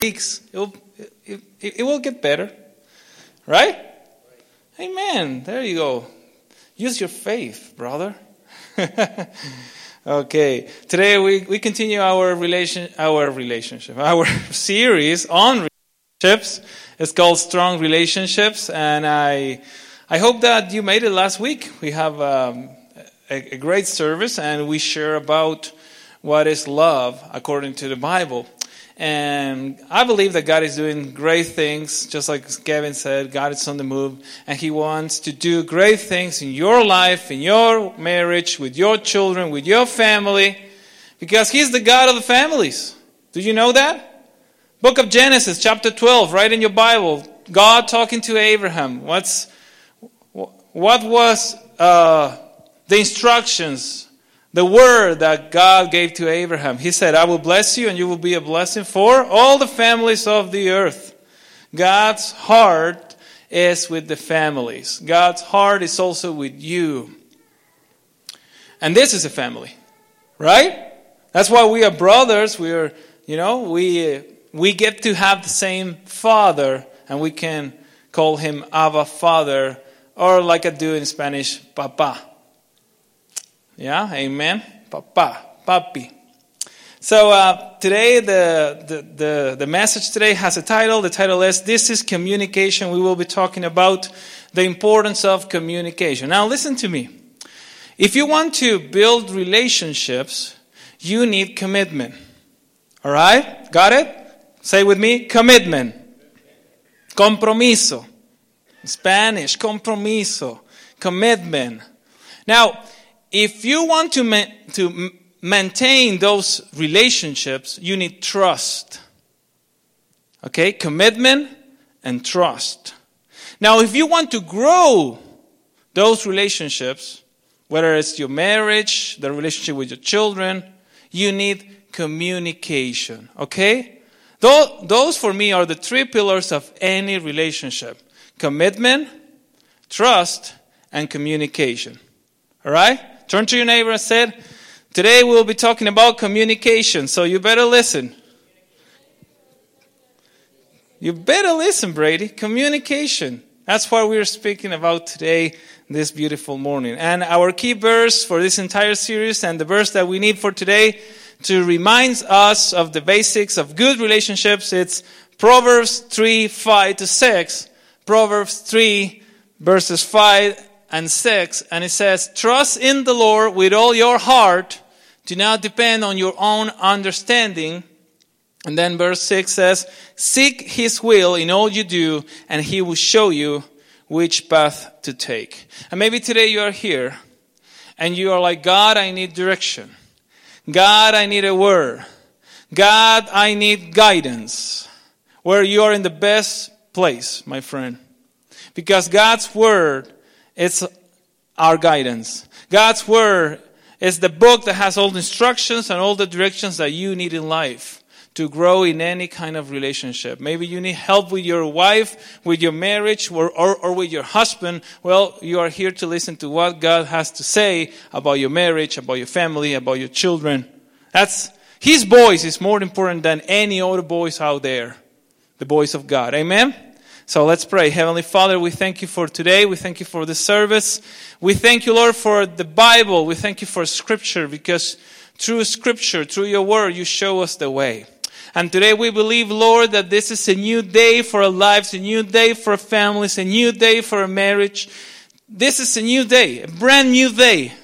weeks, it, it, it will get better. Right? Amen. There you go. Use your faith, brother. okay. Today we, we continue our relation our relationship, our series on relationships. It's called Strong Relationships, and I I hope that you made it last week. We have um, a, a great service, and we share about what is love according to the Bible. And I believe that God is doing great things, just like Kevin said, God is on the move, and He wants to do great things in your life, in your marriage, with your children, with your family, because He's the God of the families. Do you know that? Book of Genesis, chapter 12, right in your Bible. God talking to Abraham. What's, what was uh, the instructions the word that God gave to Abraham. He said, I will bless you and you will be a blessing for all the families of the earth. God's heart is with the families. God's heart is also with you. And this is a family, right? That's why we are brothers. We are, you know, we, we get to have the same father and we can call him Abba Father or like I do in Spanish, Papa. Yeah, amen. Papa, papi. So uh, today, the, the, the, the, message today has a title. The title is This is Communication. We will be talking about the importance of communication. Now, listen to me. If you want to build relationships, you need commitment. All right? Got it? Say with me commitment. Compromiso. Spanish, compromiso. Commitment. Now, if you want to, ma- to maintain those relationships, you need trust. Okay? Commitment and trust. Now, if you want to grow those relationships, whether it's your marriage, the relationship with your children, you need communication. Okay? Those for me are the three pillars of any relationship commitment, trust, and communication. All right? Turn to your neighbor and say, Today we'll be talking about communication, so you better listen. You better listen, Brady. Communication. That's what we're speaking about today, this beautiful morning. And our key verse for this entire series and the verse that we need for today to remind us of the basics of good relationships, it's Proverbs 3, 5 to 6. Proverbs 3, verses 5 and 6, and it says, Trust in the Lord with all your heart. Do not depend on your own understanding. And then verse 6 says, Seek his will in all you do, and he will show you which path to take. And maybe today you are here, and you are like, God, I need direction. God, I need a word. God, I need guidance. Where you are in the best place, my friend. Because God's word it's our guidance. God's Word is the book that has all the instructions and all the directions that you need in life to grow in any kind of relationship. Maybe you need help with your wife, with your marriage, or, or, or, with your husband. Well, you are here to listen to what God has to say about your marriage, about your family, about your children. That's His voice is more important than any other voice out there. The voice of God. Amen? So let's pray. Heavenly Father, we thank you for today. We thank you for the service. We thank you, Lord, for the Bible. We thank you for Scripture because through Scripture, through your word, you show us the way. And today we believe, Lord, that this is a new day for our lives, a new day for our families, a new day for our marriage. This is a new day, a brand new day.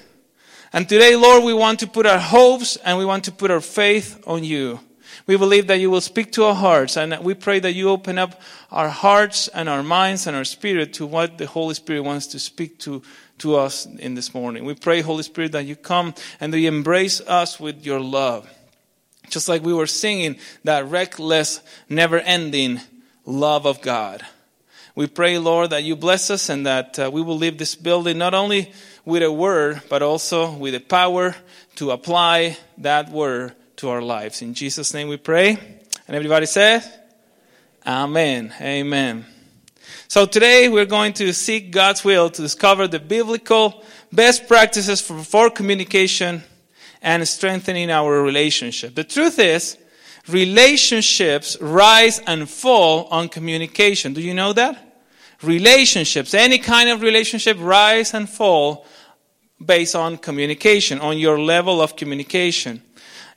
And today, Lord, we want to put our hopes and we want to put our faith on you. We believe that you will speak to our hearts, and we pray that you open up our hearts and our minds and our spirit to what the Holy Spirit wants to speak to, to us in this morning. We pray, Holy Spirit, that you come and that you embrace us with your love. Just like we were singing that reckless, never ending love of God. We pray, Lord, that you bless us and that uh, we will leave this building not only with a word, but also with the power to apply that word to our lives. In Jesus' name we pray. And everybody says, Amen. Amen. So today we're going to seek God's will to discover the biblical best practices for, for communication and strengthening our relationship. The truth is, relationships rise and fall on communication. Do you know that? Relationships, any kind of relationship, rise and fall based on communication, on your level of communication.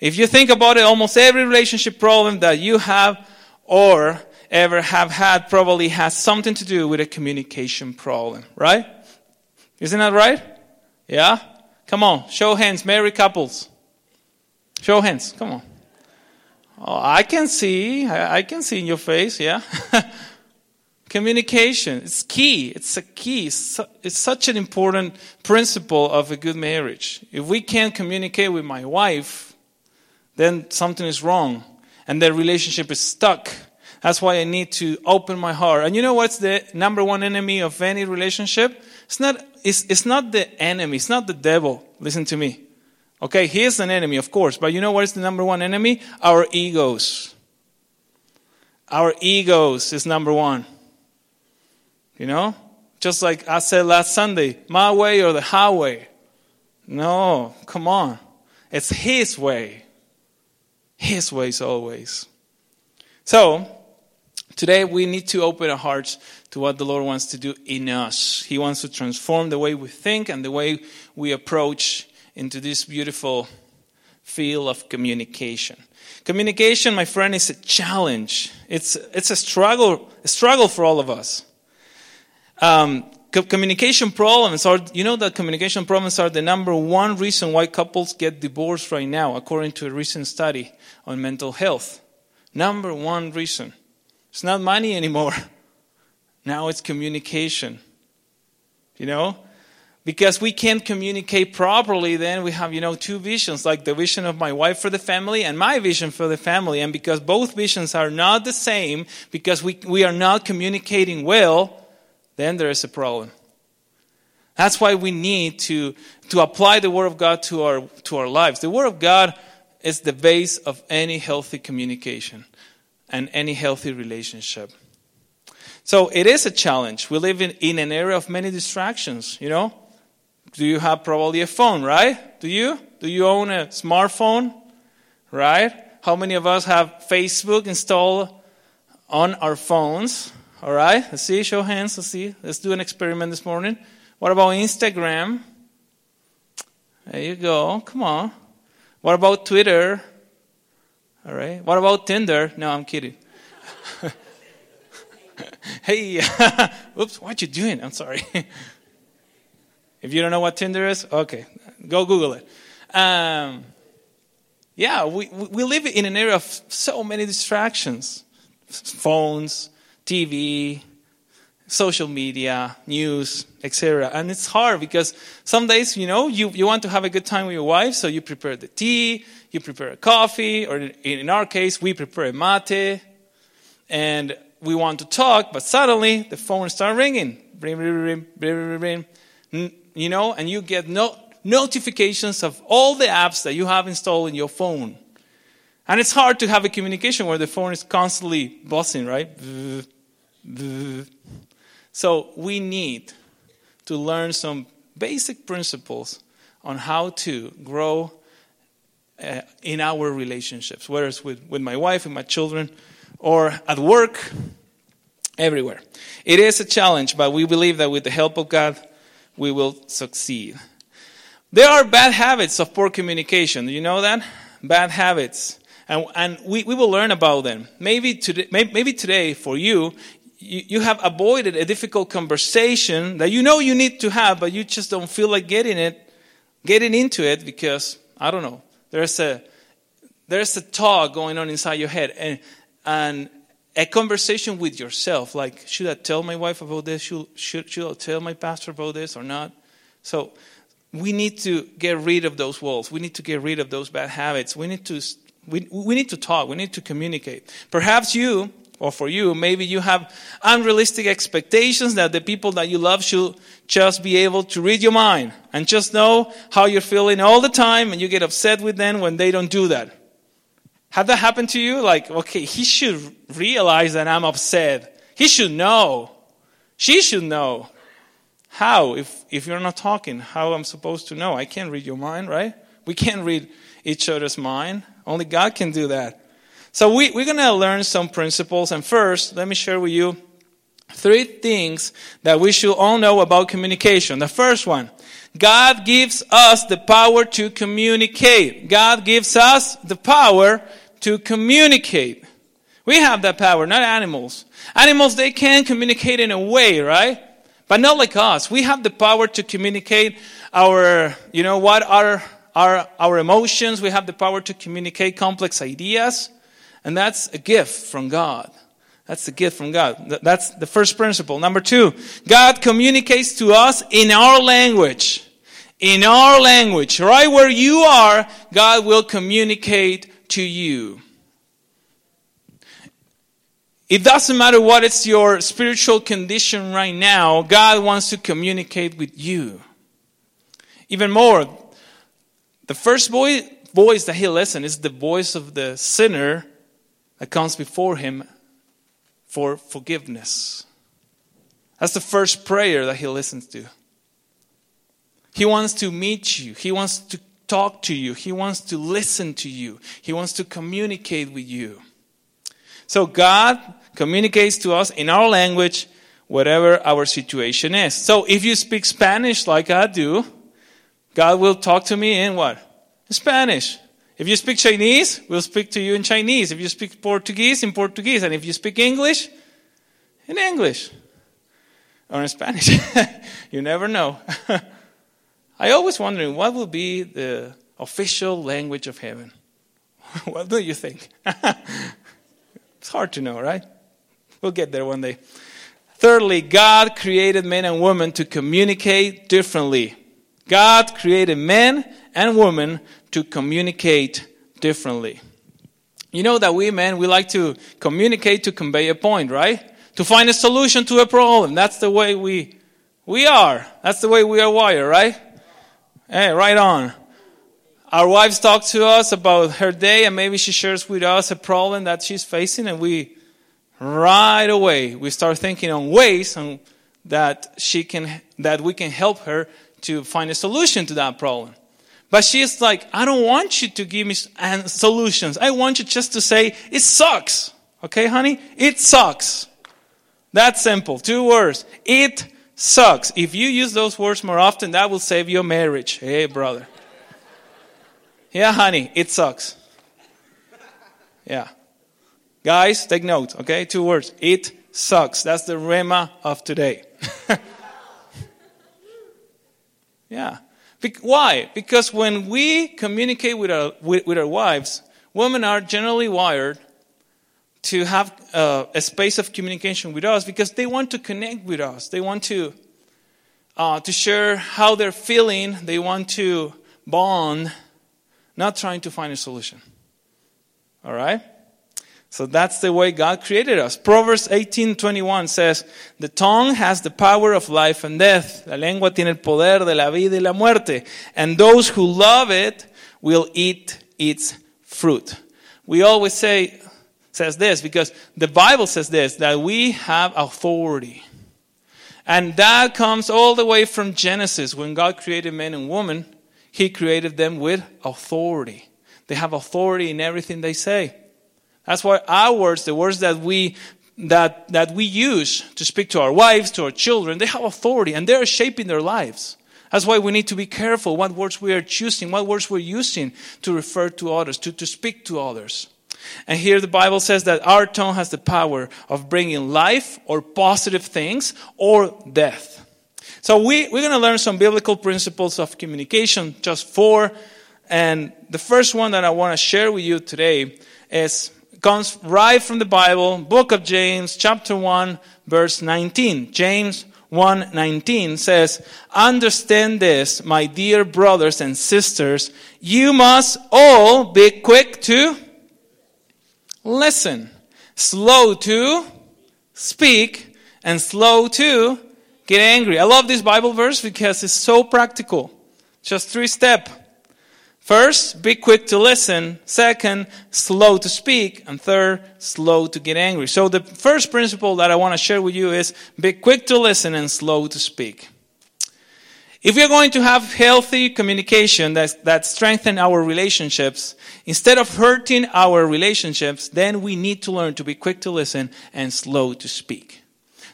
If you think about it, almost every relationship problem that you have or ever have had probably has something to do with a communication problem, right? Isn't that right? Yeah? Come on, show hands, married couples. Show hands, come on. Oh, I can see, I can see in your face, yeah? Communication, it's key. It's a key. It's such an important principle of a good marriage. If we can't communicate with my wife, then something is wrong and the relationship is stuck. That's why I need to open my heart. And you know what's the number one enemy of any relationship? It's not, it's, it's not the enemy. It's not the devil. Listen to me. Okay, he is an enemy, of course. But you know what is the number one enemy? Our egos. Our egos is number one. You know? Just like I said last Sunday, my way or the highway. No, come on. It's His way. His ways always. So, today we need to open our hearts to what the Lord wants to do in us. He wants to transform the way we think and the way we approach into this beautiful field of communication. Communication, my friend, is a challenge. It's, it's a struggle, a struggle for all of us. Um, communication problems are, you know that communication problems are the number one reason why couples get divorced right now, according to a recent study on mental health. Number one reason. It's not money anymore. Now it's communication. You know? Because we can't communicate properly, then we have, you know, two visions, like the vision of my wife for the family and my vision for the family. And because both visions are not the same, because we, we are not communicating well, then there is a problem. That's why we need to, to apply the Word of God to our, to our lives. The Word of God is the base of any healthy communication and any healthy relationship. So it is a challenge. We live in, in an era of many distractions, you know? Do you have probably a phone, right? Do you? Do you own a smartphone? Right? How many of us have Facebook installed on our phones? All right, let's see, show hands, let's see. Let's do an experiment this morning. What about Instagram? There you go, come on. What about Twitter? All right, what about Tinder? No, I'm kidding. hey, oops, what you doing? I'm sorry. if you don't know what Tinder is, okay, go Google it. Um, yeah, we, we live in an era of so many distractions phones, TV, social media, news, etc. And it's hard because some days, you know, you, you want to have a good time with your wife, so you prepare the tea, you prepare a coffee, or in our case, we prepare a mate, and we want to talk, but suddenly the phone starts ringing. Ring, ring, ring, ring, ring, You know, and you get no, notifications of all the apps that you have installed in your phone. And it's hard to have a communication where the phone is constantly buzzing, right? So we need to learn some basic principles on how to grow uh, in our relationships, whether it's with, with my wife and my children or at work, everywhere. It is a challenge, but we believe that with the help of God, we will succeed. There are bad habits of poor communication. Do you know that? Bad habits. And, and we, we will learn about them. Maybe today, maybe today for you, you, have avoided a difficult conversation that you know you need to have, but you just don't feel like getting it, getting into it because, I don't know, there's a, there's a talk going on inside your head and, and a conversation with yourself, like, should I tell my wife about this? Should, should, should I tell my pastor about this or not? So we need to get rid of those walls. We need to get rid of those bad habits. We need to, we, we need to talk. We need to communicate. Perhaps you or for you, maybe you have unrealistic expectations that the people that you love should just be able to read your mind and just know how you're feeling all the time and you get upset with them when they don't do that. Have that happened to you? Like, okay, he should realize that I'm upset. He should know. She should know. How? If, if you're not talking, how I'm supposed to know? I can't read your mind, right? We can't read each other's mind. Only God can do that. So we, we're going to learn some principles. And first, let me share with you three things that we should all know about communication. The first one, God gives us the power to communicate. God gives us the power to communicate. We have that power, not animals. Animals, they can communicate in a way, right? But not like us. We have the power to communicate our, you know, what are our, our emotions. We have the power to communicate complex ideas. And that's a gift from God. That's the gift from God. That's the first principle. Number two, God communicates to us in our language. In our language. Right where you are, God will communicate to you. It doesn't matter what it's your spiritual condition right now, God wants to communicate with you. Even more, the first voice that he listens is the voice of the sinner that comes before him for forgiveness. That's the first prayer that he listens to. He wants to meet you. He wants to talk to you. He wants to listen to you. He wants to communicate with you. So God communicates to us in our language, whatever our situation is. So if you speak Spanish like I do, God will talk to me in what? Spanish. If you speak Chinese, we'll speak to you in Chinese. If you speak Portuguese, in Portuguese. And if you speak English, in English. Or in Spanish. you never know. I always wondering what will be the official language of heaven. what do you think? it's hard to know, right? We'll get there one day. Thirdly, God created men and women to communicate differently. God created men and women to communicate differently. You know that we men, we like to communicate to convey a point, right? To find a solution to a problem. That's the way we, we are. That's the way we are wired, right? Hey, right on. Our wives talk to us about her day and maybe she shares with us a problem that she's facing and we, right away, we start thinking on ways that she can, that we can help her to find a solution to that problem. But she's like, I don't want you to give me solutions. I want you just to say, it sucks. Okay, honey? It sucks. That's simple. Two words. It sucks. If you use those words more often, that will save your marriage. Hey, brother. Yeah, honey, it sucks. Yeah. Guys, take note, okay? Two words. It sucks. That's the rhema of today. yeah. Why? Because when we communicate with our, with, with our wives, women are generally wired to have uh, a space of communication with us because they want to connect with us. They want to, uh, to share how they're feeling. They want to bond, not trying to find a solution. All right? So that's the way God created us. Proverbs 18:21 says, "The tongue has the power of life and death. La lengua tiene el poder de la vida y la muerte, and those who love it will eat its fruit." We always say says this because the Bible says this that we have authority. And that comes all the way from Genesis when God created man and woman, he created them with authority. They have authority in everything they say. That's why our words, the words that we that that we use to speak to our wives, to our children, they have authority and they're shaping their lives. That's why we need to be careful what words we are choosing, what words we're using to refer to others, to, to speak to others. And here the Bible says that our tongue has the power of bringing life or positive things or death. So we, we're going to learn some biblical principles of communication, just four. And the first one that I want to share with you today is comes right from the Bible, book of James, chapter 1, verse 19. James 1:19 says, "Understand this, my dear brothers and sisters, you must all be quick to listen, slow to speak, and slow to get angry." I love this Bible verse because it's so practical. Just three step. First, be quick to listen. Second, slow to speak. And third, slow to get angry. So the first principle that I want to share with you is be quick to listen and slow to speak. If we are going to have healthy communication that, that strengthen our relationships, instead of hurting our relationships, then we need to learn to be quick to listen and slow to speak.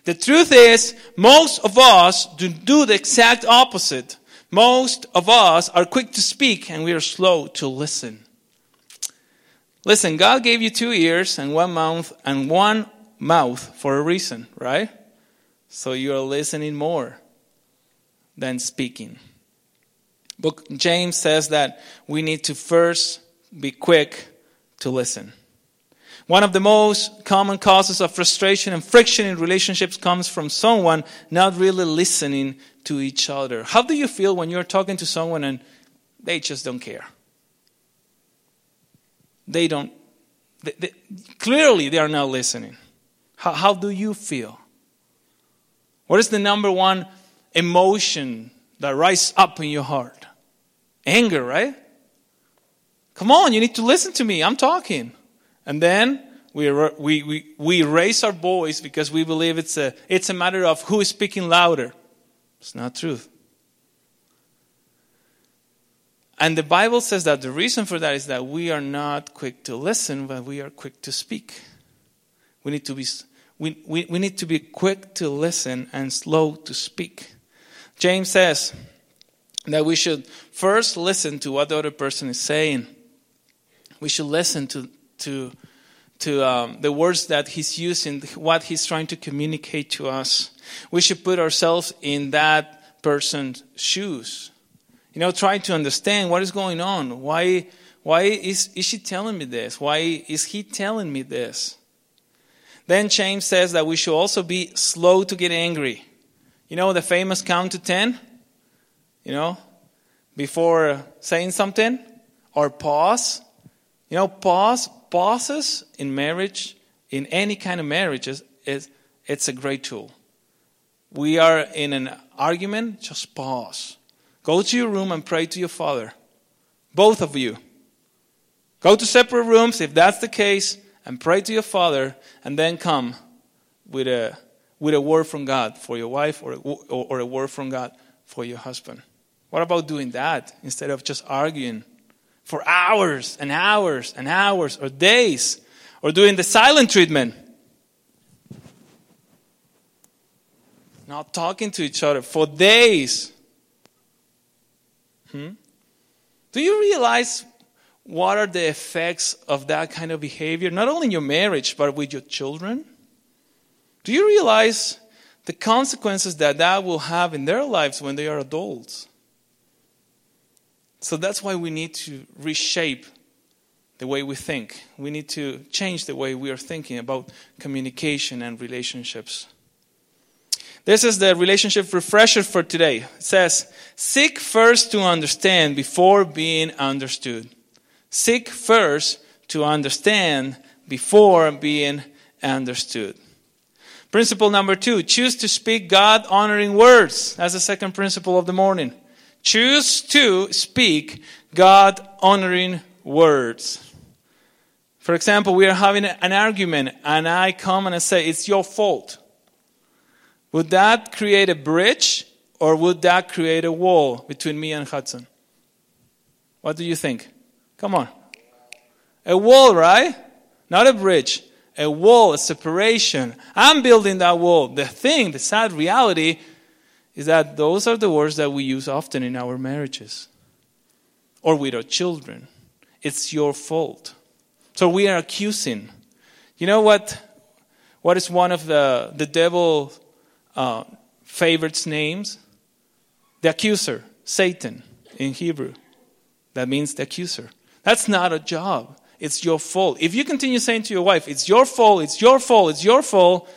The truth is, most of us do, do the exact opposite. Most of us are quick to speak and we are slow to listen. Listen, God gave you two ears and one mouth and one mouth for a reason, right? So you are listening more than speaking. Book James says that we need to first be quick to listen. One of the most common causes of frustration and friction in relationships comes from someone not really listening to each other. How do you feel when you're talking to someone and they just don't care? They don't, they, they, clearly, they are not listening. How, how do you feel? What is the number one emotion that rises up in your heart? Anger, right? Come on, you need to listen to me. I'm talking. And then we, er, we, we, we raise our voice because we believe it's a, it's a matter of who is speaking louder. It's not truth. And the Bible says that the reason for that is that we are not quick to listen, but we are quick to speak. We need to be, we, we, we need to be quick to listen and slow to speak. James says that we should first listen to what the other person is saying. We should listen to, to, to um, the words that he's using, what he's trying to communicate to us. We should put ourselves in that person's shoes. You know, try to understand what is going on. Why, why is, is she telling me this? Why is he telling me this? Then James says that we should also be slow to get angry. You know the famous count to 10? You know, before saying something? Or pause. You know, pause, pauses in marriage, in any kind of marriage, is, is it's a great tool. We are in an argument, just pause. Go to your room and pray to your father. Both of you. Go to separate rooms if that's the case and pray to your father and then come with a with a word from God for your wife or, or, or a word from God for your husband. What about doing that instead of just arguing for hours and hours and hours or days or doing the silent treatment? Not talking to each other for days. Hmm? Do you realize what are the effects of that kind of behavior, not only in your marriage, but with your children? Do you realize the consequences that that will have in their lives when they are adults? So that's why we need to reshape the way we think. We need to change the way we are thinking about communication and relationships. This is the relationship refresher for today. It says, Seek first to understand before being understood. Seek first to understand before being understood. Principle number two choose to speak God honoring words. That's the second principle of the morning. Choose to speak God honoring words. For example, we are having an argument and I come and I say, It's your fault. Would that create a bridge or would that create a wall between me and Hudson? What do you think? Come on. A wall, right? Not a bridge a wall, a separation. I'm building that wall. The thing, the sad reality, is that those are the words that we use often in our marriages or with our children. It's your fault. So we are accusing. You know what? What is one of the the devil uh, favorites names? The accuser, Satan in Hebrew. That means the accuser. That's not a job. It's your fault. If you continue saying to your wife, it's your fault, it's your fault, it's your fault,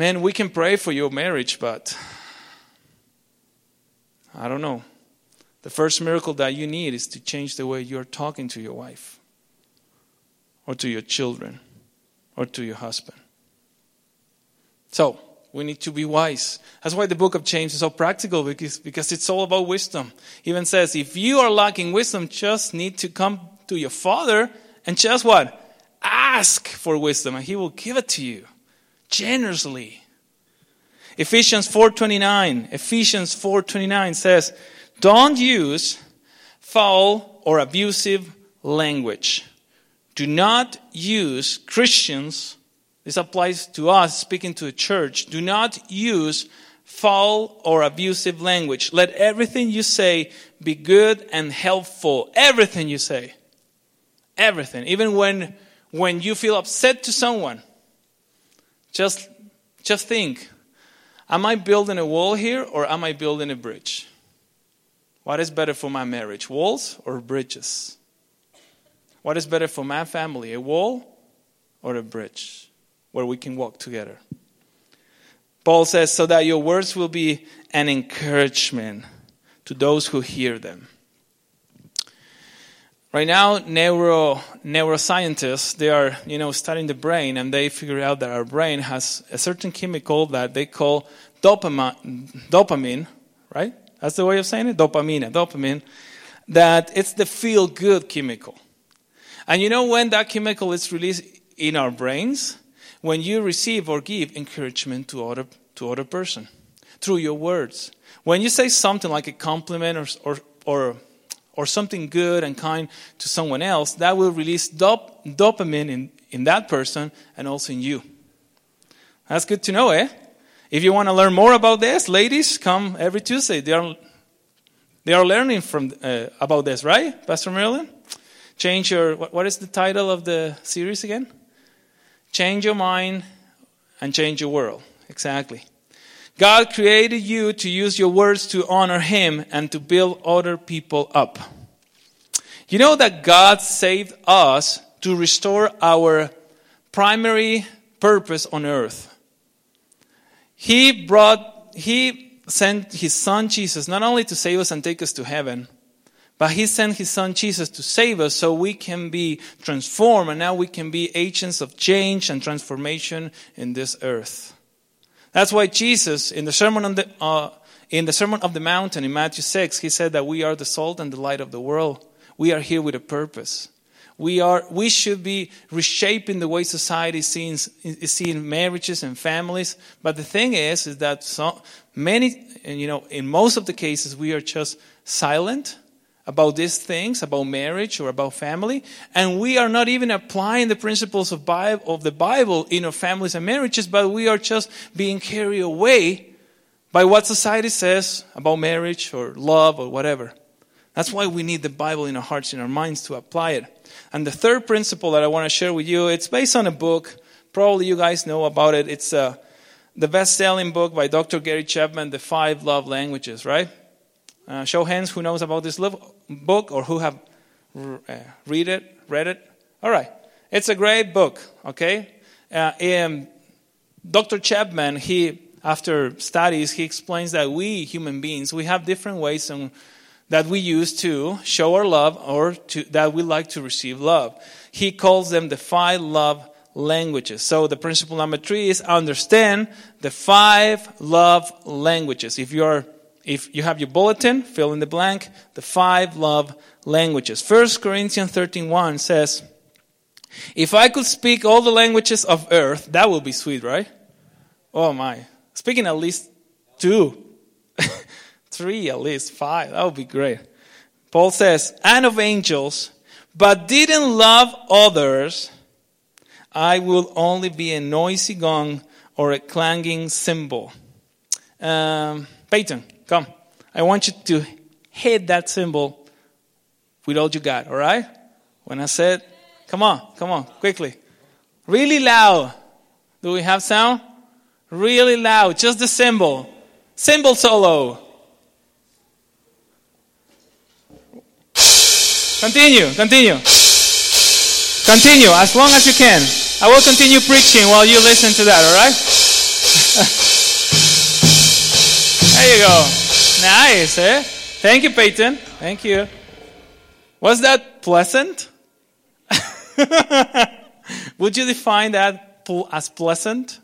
man, we can pray for your marriage, but I don't know. The first miracle that you need is to change the way you're talking to your wife, or to your children, or to your husband. So, we need to be wise. That's why the book of James is so practical because, because it's all about wisdom. It even says, if you are lacking wisdom, just need to come to your father and just what? Ask for wisdom and he will give it to you generously. Ephesians 4:29. Ephesians 4:29 says, "Don't use foul or abusive language. Do not use Christians this applies to us speaking to a church. Do not use foul or abusive language. Let everything you say be good and helpful. Everything you say. Everything. Even when, when you feel upset to someone. Just, just think Am I building a wall here or am I building a bridge? What is better for my marriage, walls or bridges? What is better for my family, a wall or a bridge where we can walk together? Paul says, so that your words will be an encouragement to those who hear them. Right now, neuro, neuroscientists, they are, you know, studying the brain and they figure out that our brain has a certain chemical that they call dopamine, dopamine, right? That's the way of saying it? Dopamine, dopamine. That it's the feel good chemical. And you know when that chemical is released in our brains? When you receive or give encouragement to other, to other person through your words. When you say something like a compliment or, or, or or something good and kind to someone else, that will release dop- dopamine in, in that person and also in you. That's good to know, eh? If you want to learn more about this, ladies, come every Tuesday. They are, they are learning from, uh, about this, right, Pastor Marilyn? Change your, what, what is the title of the series again? Change your mind and change your world. Exactly. God created you to use your words to honor Him and to build other people up. You know that God saved us to restore our primary purpose on earth. He brought, He sent His Son Jesus not only to save us and take us to heaven, but He sent His Son Jesus to save us so we can be transformed and now we can be agents of change and transformation in this earth. That's why Jesus, in the Sermon on the, uh, in the Sermon of the Mountain in Matthew 6, he said that we are the salt and the light of the world. We are here with a purpose. We, are, we should be reshaping the way society sees, is seeing marriages and families. But the thing is, is that so many, you know, in most of the cases, we are just silent about these things, about marriage or about family, and we are not even applying the principles of, Bible, of the Bible in our families and marriages, but we are just being carried away by what society says about marriage or love or whatever. That's why we need the Bible in our hearts in our minds to apply it. And the third principle that I want to share with you, it's based on a book. Probably you guys know about it. It's uh, the best-selling book by Dr. Gary Chapman, The Five Love Languages, right? Uh, show hands who knows about this book or who have uh, read it, read it. All right, it's a great book. Okay, uh, Dr. Chapman, he after studies, he explains that we human beings we have different ways that we use to show our love or to, that we like to receive love. He calls them the five love languages. So the principle number three is understand the five love languages. If you are if you have your bulletin, fill in the blank, the five love languages. 1 Corinthians 13:1 says, "If I could speak all the languages of earth, that would be sweet, right? Oh my. Speaking at least two, three, at least five, that would be great." Paul says, "And of angels, but didn't love others, I will only be a noisy gong or a clanging cymbal." Um, Peyton, Come. I want you to hit that cymbal with all you got, all right? When I said, come on, come on, quickly. Really loud. Do we have sound? Really loud. Just the cymbal. Cymbal solo. Continue, continue. Continue as long as you can. I will continue preaching while you listen to that, all right? There you go. Nice, eh? Thank you, Peyton. Thank you. Was that pleasant? Would you define that as pleasant?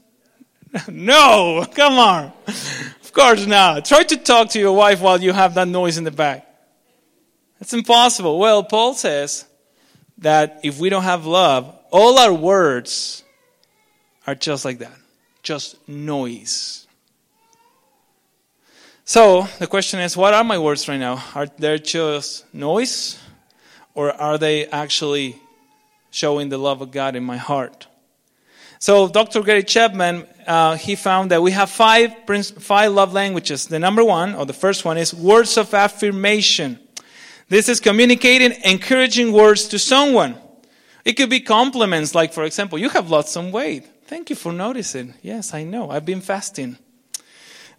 no, come on. Of course not. Try to talk to your wife while you have that noise in the back. It's impossible. Well, Paul says that if we don't have love, all our words are just like that just noise. So the question is, what are my words right now? Are they just noise, or are they actually showing the love of God in my heart? So Dr. Gary Chapman, uh, he found that we have five, five love languages. The number one, or the first one, is words of affirmation. This is communicating encouraging words to someone. It could be compliments, like, for example, you have lost some weight. Thank you for noticing. Yes, I know. I've been fasting.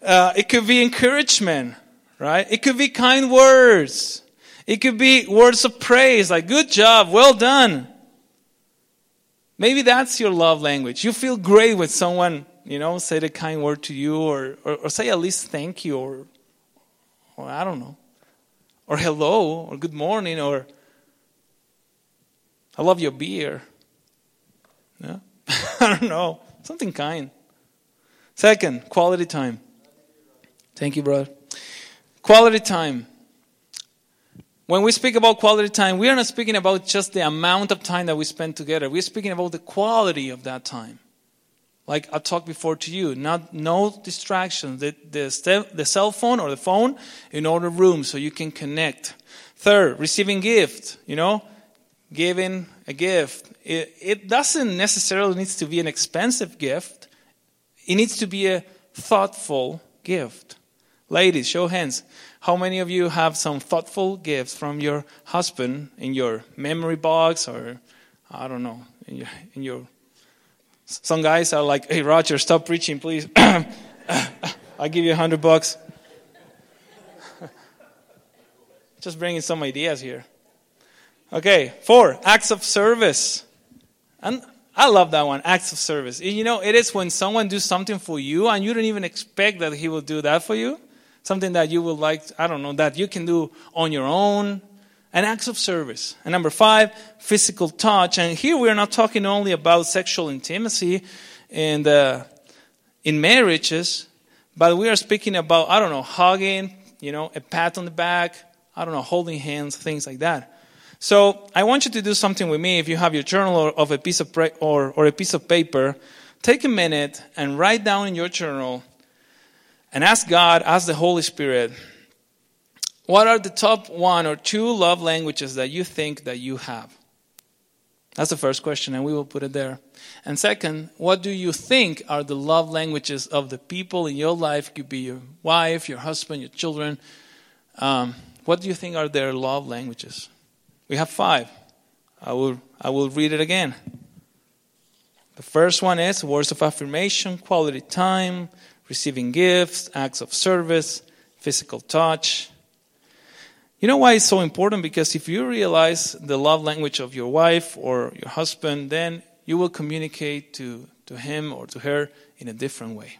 Uh, it could be encouragement, right? It could be kind words. It could be words of praise, like, good job, well done. Maybe that's your love language. You feel great when someone, you know, said a kind word to you or, or, or say at least thank you or, or I don't know, or hello or good morning or I love your beer. Yeah? I don't know, something kind. Second, quality time. Thank you, brother. Quality time. When we speak about quality time, we are not speaking about just the amount of time that we spend together. We're speaking about the quality of that time. Like I talked before to you, not no distractions. The, the, the cell phone or the phone in other rooms so you can connect. Third, receiving gift. You know, giving a gift. It, it doesn't necessarily need to be an expensive gift. It needs to be a thoughtful gift. Ladies, show hands. How many of you have some thoughtful gifts from your husband in your memory box or, I don't know, in your, in your some guys are like, hey, Roger, stop preaching, please. I'll give you a hundred bucks. Just bringing some ideas here. Okay, four, acts of service. And I love that one, acts of service. You know, it is when someone does something for you and you don't even expect that he will do that for you something that you would like, I don't know, that you can do on your own, and acts of service. And number five, physical touch. And here we're not talking only about sexual intimacy and uh, in marriages, but we are speaking about, I don't know, hugging, you know, a pat on the back, I don't know, holding hands, things like that. So I want you to do something with me. If you have your journal or of a piece of or, or a piece of paper, take a minute and write down in your journal and ask God, ask the Holy Spirit, what are the top one or two love languages that you think that you have? That's the first question, and we will put it there. And second, what do you think are the love languages of the people in your life? It could be your wife, your husband, your children. Um, what do you think are their love languages? We have five. I will, I will read it again. The first one is words of affirmation, quality time, receiving gifts, acts of service, physical touch. You know why it's so important? Because if you realize the love language of your wife or your husband, then you will communicate to, to him or to her in a different way.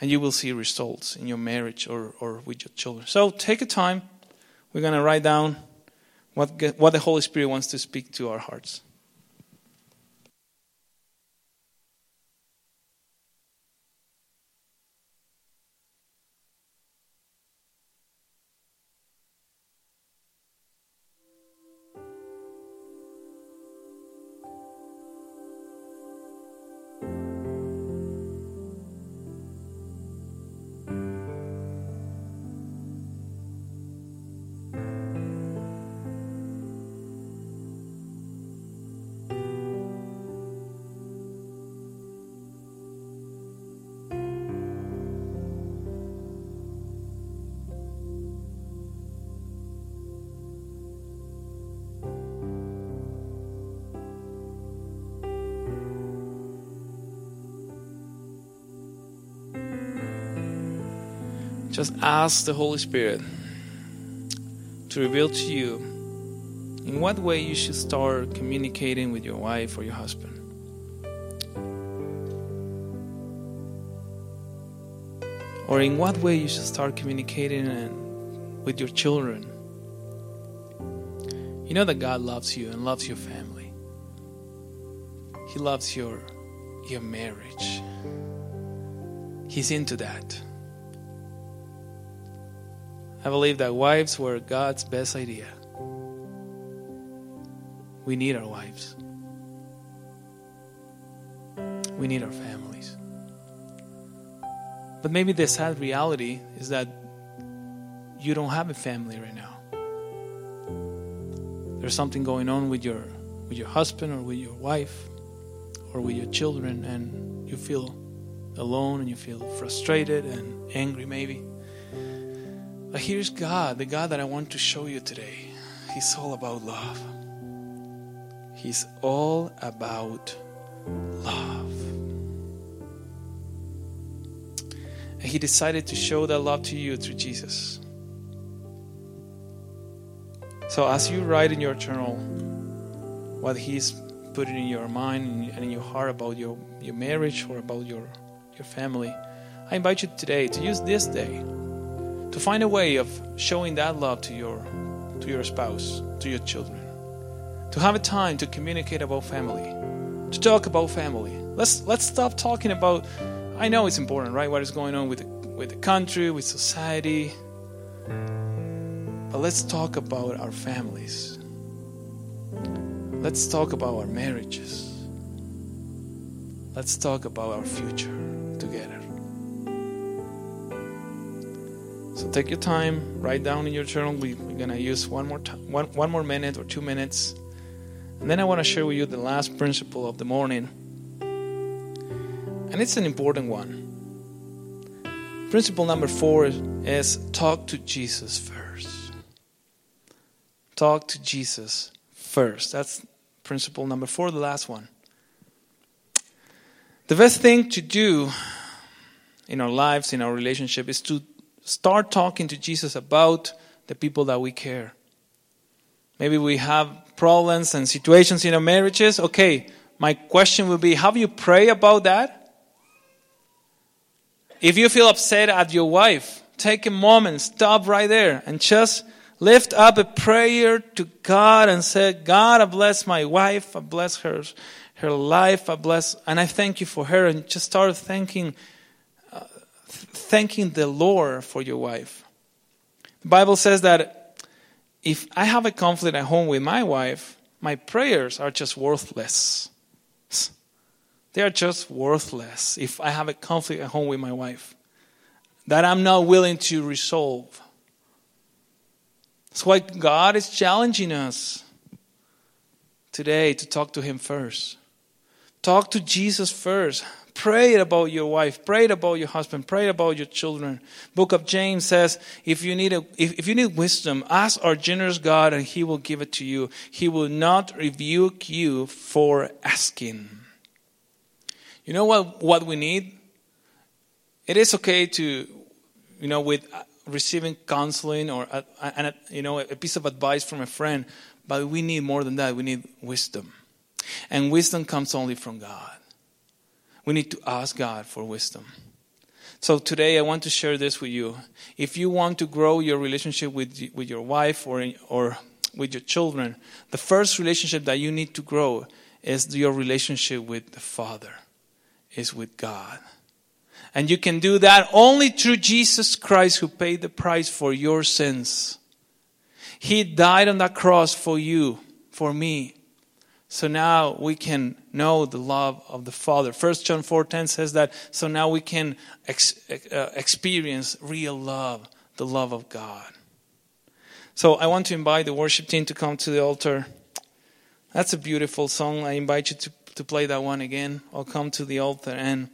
And you will see results in your marriage or, or with your children. So take a time. We're going to write down what, what the Holy Spirit wants to speak to our hearts. Just ask the Holy Spirit to reveal to you in what way you should start communicating with your wife or your husband. Or in what way you should start communicating with your children. You know that God loves you and loves your family. He loves your your marriage. He's into that. I believe that wives were God's best idea. We need our wives. We need our families. But maybe the sad reality is that you don't have a family right now. There's something going on with your with your husband or with your wife or with your children and you feel alone and you feel frustrated and angry maybe. But here's God, the God that I want to show you today. He's all about love. He's all about love. And He decided to show that love to you through Jesus. So as you write in your journal what He's putting in your mind and in your heart about your, your marriage or about your, your family, I invite you today to use this day to find a way of showing that love to your to your spouse, to your children. To have a time to communicate about family, to talk about family. Let's let's stop talking about I know it's important, right? What is going on with the, with the country, with society. But let's talk about our families. Let's talk about our marriages. Let's talk about our future together. So take your time, write down in your journal. We, are gonna use one more time, one, one more minute or two minutes, and then I want to share with you the last principle of the morning, and it's an important one. Principle number four is talk to Jesus first. Talk to Jesus first. That's principle number four, the last one. The best thing to do in our lives, in our relationship, is to start talking to Jesus about the people that we care. Maybe we have problems and situations in our marriages. Okay, my question would be have you prayed about that? If you feel upset at your wife, take a moment, stop right there, and just lift up a prayer to God and say, God, I bless my wife, I bless her, her life, I bless, and I thank you for her, and just start thanking thanking the Lord for your wife. The Bible says that if I have a conflict at home with my wife, my prayers are just worthless. They are just worthless if I have a conflict at home with my wife that I'm not willing to resolve. That's why God is challenging us today to talk to Him first. Talk to Jesus first. Pray about your wife. Pray about your husband. Pray about your children. Book of James says, if you need a, if, if you need wisdom, ask our generous God and he will give it to you. He will not rebuke you for asking. You know what, what we need? It is okay to, you know, with receiving counseling or, uh, a, a, you know, a piece of advice from a friend, but we need more than that. We need wisdom. And wisdom comes only from God we need to ask God for wisdom. So today I want to share this with you. If you want to grow your relationship with, with your wife or, or with your children, the first relationship that you need to grow is your relationship with the Father, is with God. And you can do that only through Jesus Christ who paid the price for your sins. He died on that cross for you, for me. So now we can know the love of the Father. First John 4:10 says that so now we can ex- uh, experience real love, the love of God. So I want to invite the worship team to come to the altar. That's a beautiful song. I invite you to, to play that one again. I'll come to the altar and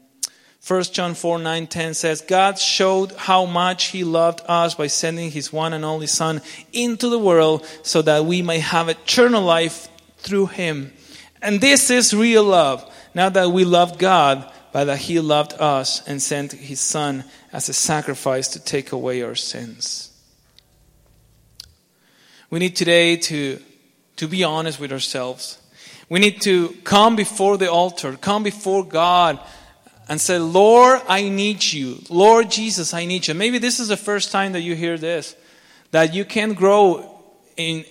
1 John 4 9 10 says, God showed how much He loved us by sending His one and only Son into the world so that we may have eternal life through him. And this is real love. Not that we loved God, but that he loved us and sent his son as a sacrifice to take away our sins. We need today to, to be honest with ourselves. We need to come before the altar, come before God and say, Lord, I need you. Lord Jesus, I need you. Maybe this is the first time that you hear this, that you can grow in,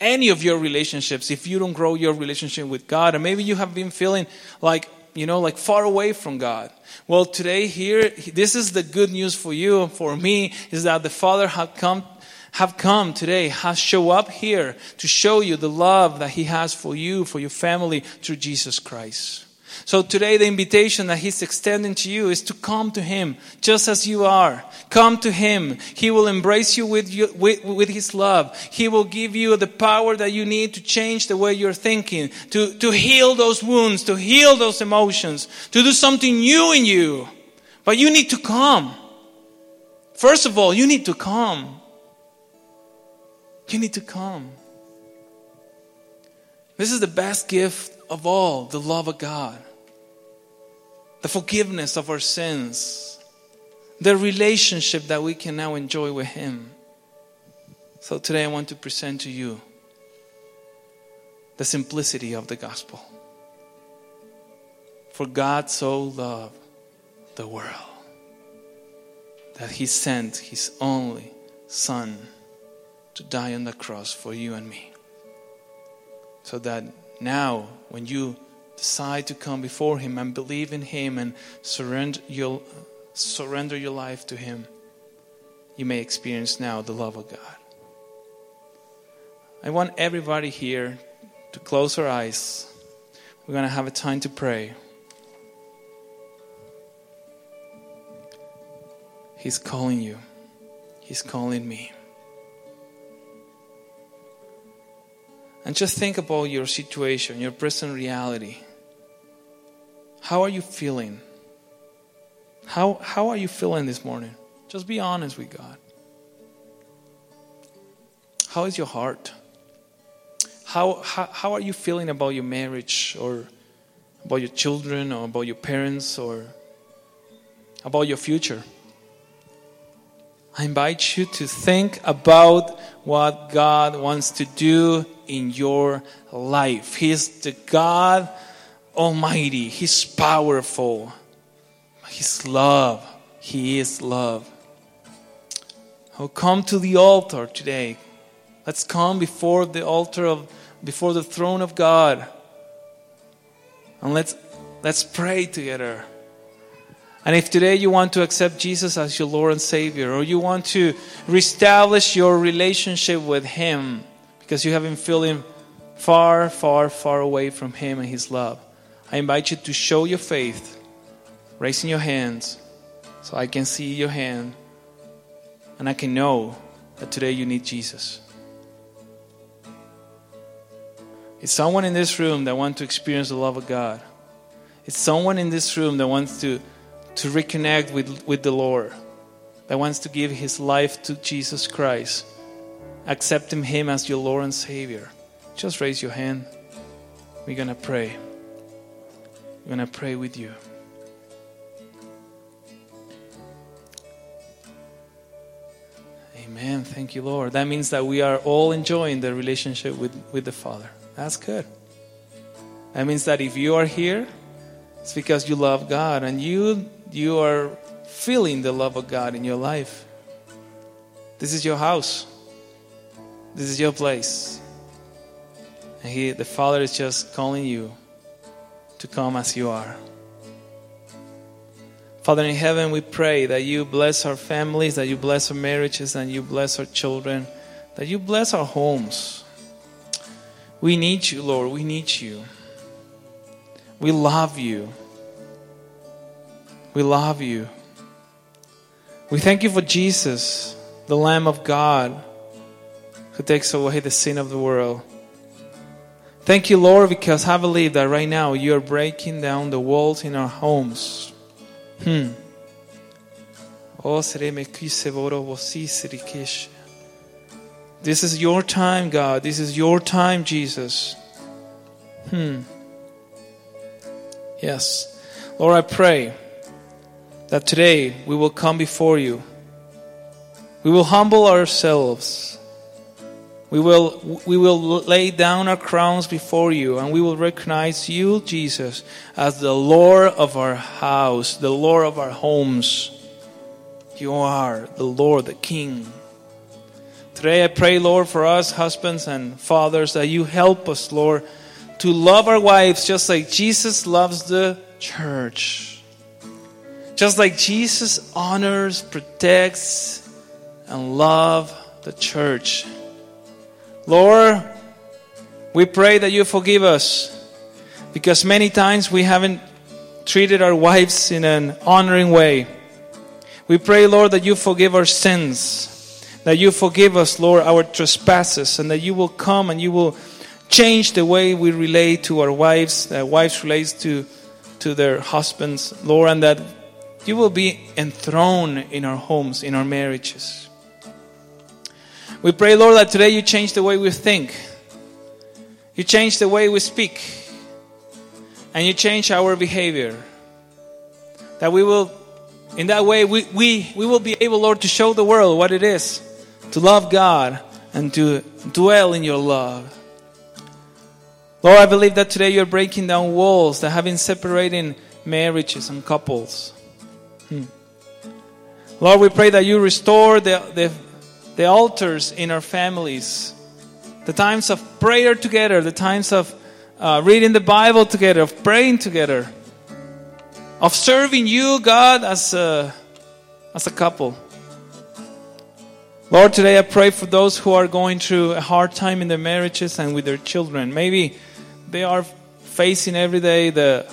any of your relationships if you don't grow your relationship with God. And maybe you have been feeling like, you know, like far away from God. Well, today here, this is the good news for you and for me is that the Father have come have come today, has show up here to show you the love that He has for you, for your family through Jesus Christ. So today, the invitation that He's extending to you is to come to Him just as you are. Come to Him. He will embrace you with, you, with, with His love. He will give you the power that you need to change the way you're thinking, to, to heal those wounds, to heal those emotions, to do something new in you. But you need to come. First of all, you need to come. You need to come. This is the best gift of all the love of God the forgiveness of our sins, the relationship that we can now enjoy with Him. So today I want to present to you the simplicity of the gospel. For God so loved the world that He sent His only Son to die on the cross for you and me. So that now, when you decide to come before Him and believe in Him and surrender your, surrender your life to Him, you may experience now the love of God. I want everybody here to close our eyes. We're going to have a time to pray. He's calling you, He's calling me. And just think about your situation, your present reality. How are you feeling? How, how are you feeling this morning? Just be honest with God. How is your heart? How, how, how are you feeling about your marriage or about your children or about your parents or about your future? I invite you to think about what God wants to do in your life. He's the God Almighty, He's powerful. He's love, He is love. Oh, come to the altar today. Let's come before the altar of before the throne of God. And let's let's pray together. And if today you want to accept Jesus as your Lord and Savior, or you want to reestablish your relationship with Him because you have been feeling far, far, far away from Him and His love, I invite you to show your faith, raising your hands so I can see your hand and I can know that today you need Jesus. It's someone in this room that wants to experience the love of God. It's someone in this room that wants to to reconnect with, with the Lord, that wants to give his life to Jesus Christ, accepting him as your Lord and Savior, just raise your hand. We're going to pray. We're going to pray with you. Amen. Thank you, Lord. That means that we are all enjoying the relationship with, with the Father. That's good. That means that if you are here, it's because you love God and you you are feeling the love of God in your life. This is your house. This is your place. And he, the Father is just calling you to come as you are. Father in heaven, we pray that you bless our families, that you bless our marriages, and you bless our children, that you bless our homes. We need you, Lord. We need you. We love you. We love you. We thank you for Jesus, the Lamb of God, who takes away the sin of the world. Thank you, Lord, because I believe that right now you are breaking down the walls in our homes. Hmm. Oh, this is your time, God. This is your time, Jesus. Hmm. Yes. Lord, I pray that today we will come before you. We will humble ourselves. We will, we will lay down our crowns before you and we will recognize you, Jesus, as the Lord of our house, the Lord of our homes. You are the Lord, the King. Today I pray, Lord, for us, husbands and fathers, that you help us, Lord, to love our wives just like Jesus loves the church. Just like Jesus honors, protects, and loves the church. Lord, we pray that you forgive us because many times we haven't treated our wives in an honoring way. We pray, Lord, that you forgive our sins, that you forgive us, Lord, our trespasses, and that you will come and you will change the way we relate to our wives, that wives relate to, to their husbands, Lord, and that you will be enthroned in our homes, in our marriages. We pray, Lord, that today you change the way we think, you change the way we speak, and you change our behavior. That we will, in that way, we, we, we will be able, Lord, to show the world what it is to love God and to dwell in your love. Lord, I believe that today you're breaking down walls that have been separating marriages and couples. Hmm. Lord, we pray that you restore the, the, the altars in our families, the times of prayer together, the times of uh, reading the Bible together, of praying together, of serving you, God, as a, as a couple. Lord, today I pray for those who are going through a hard time in their marriages and with their children. Maybe they are facing every day the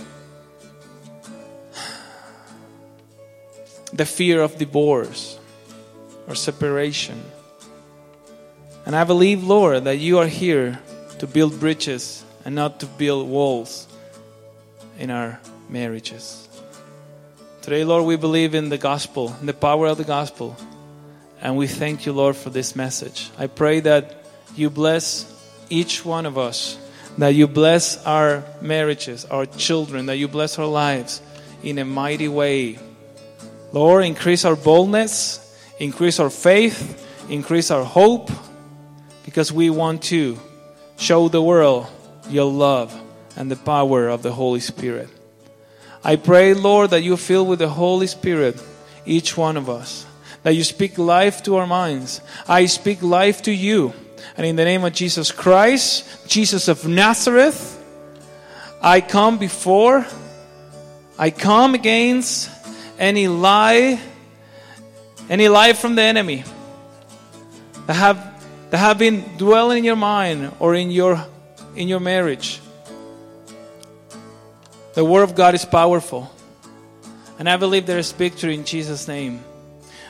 the fear of divorce or separation. And I believe, Lord, that you are here to build bridges and not to build walls in our marriages. Today, Lord, we believe in the gospel, in the power of the gospel. And we thank you, Lord, for this message. I pray that you bless each one of us, that you bless our marriages, our children, that you bless our lives in a mighty way. Lord, increase our boldness, increase our faith, increase our hope, because we want to show the world your love and the power of the Holy Spirit. I pray, Lord, that you fill with the Holy Spirit each one of us, that you speak life to our minds. I speak life to you. And in the name of Jesus Christ, Jesus of Nazareth, I come before, I come against any lie, any lie from the enemy that have that have been dwelling in your mind or in your in your marriage. The word of God is powerful. And I believe there is victory in Jesus' name.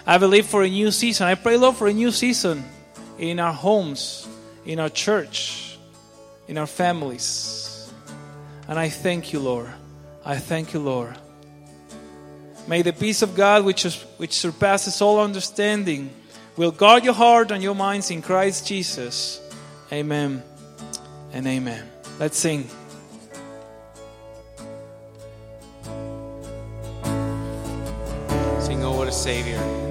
I believe for a new season. I pray, Lord, for a new season in our homes, in our church, in our families. And I thank you, Lord. I thank you, Lord. May the peace of God, which, is, which surpasses all understanding, will guard your heart and your minds in Christ Jesus. Amen and amen. Let's sing. Sing over the Savior.